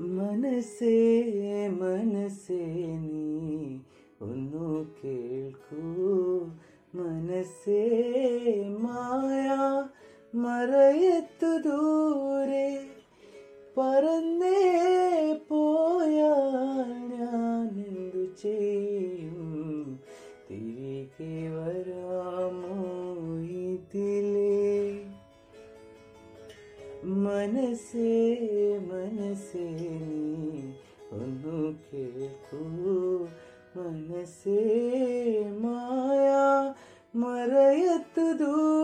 മനസ്സേ മനസ്സേ നീ ഒന്നു കേൾക്കൂ. മനസ്സേ മായ മറയത്തു ദൂരെ പറന്നേ मनसे मनसे ने ओन् के तु मनसे माया मरयत् दू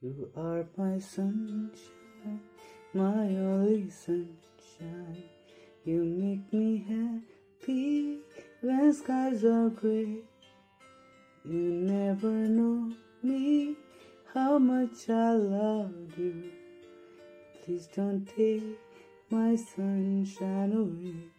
You are my sunshine, my only sunshine. You make me happy when skies are gray. You never know me, how much I love you. Please don't take my sunshine away.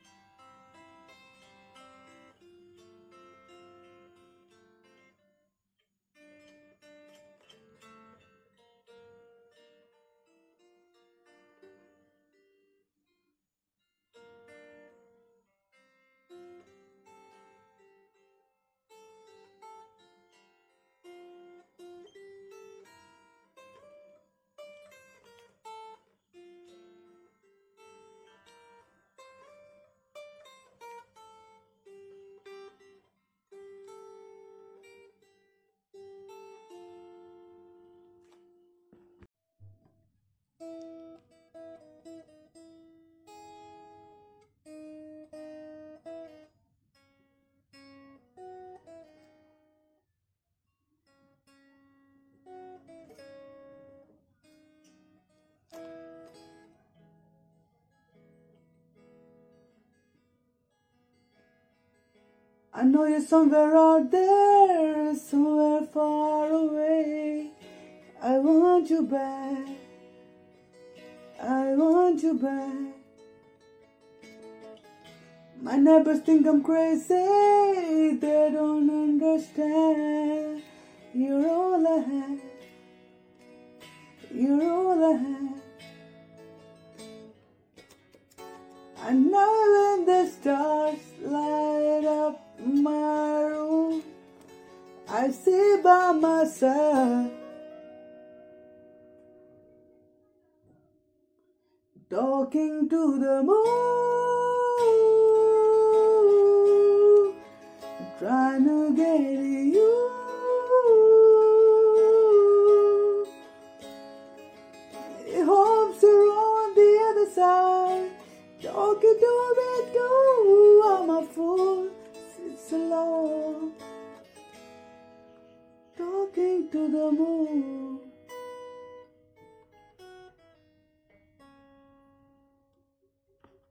I know you're somewhere out there, somewhere far away. I want you back. I want you back. My neighbors think I'm crazy, they don't understand. You're all I have. You're all I have. And now when the stars light room, I sit by myself. Talking to the moon, trying to get you. Hopes you're on the other side. Talking to me too. I'm a fool. It's alone. Talking to the moon.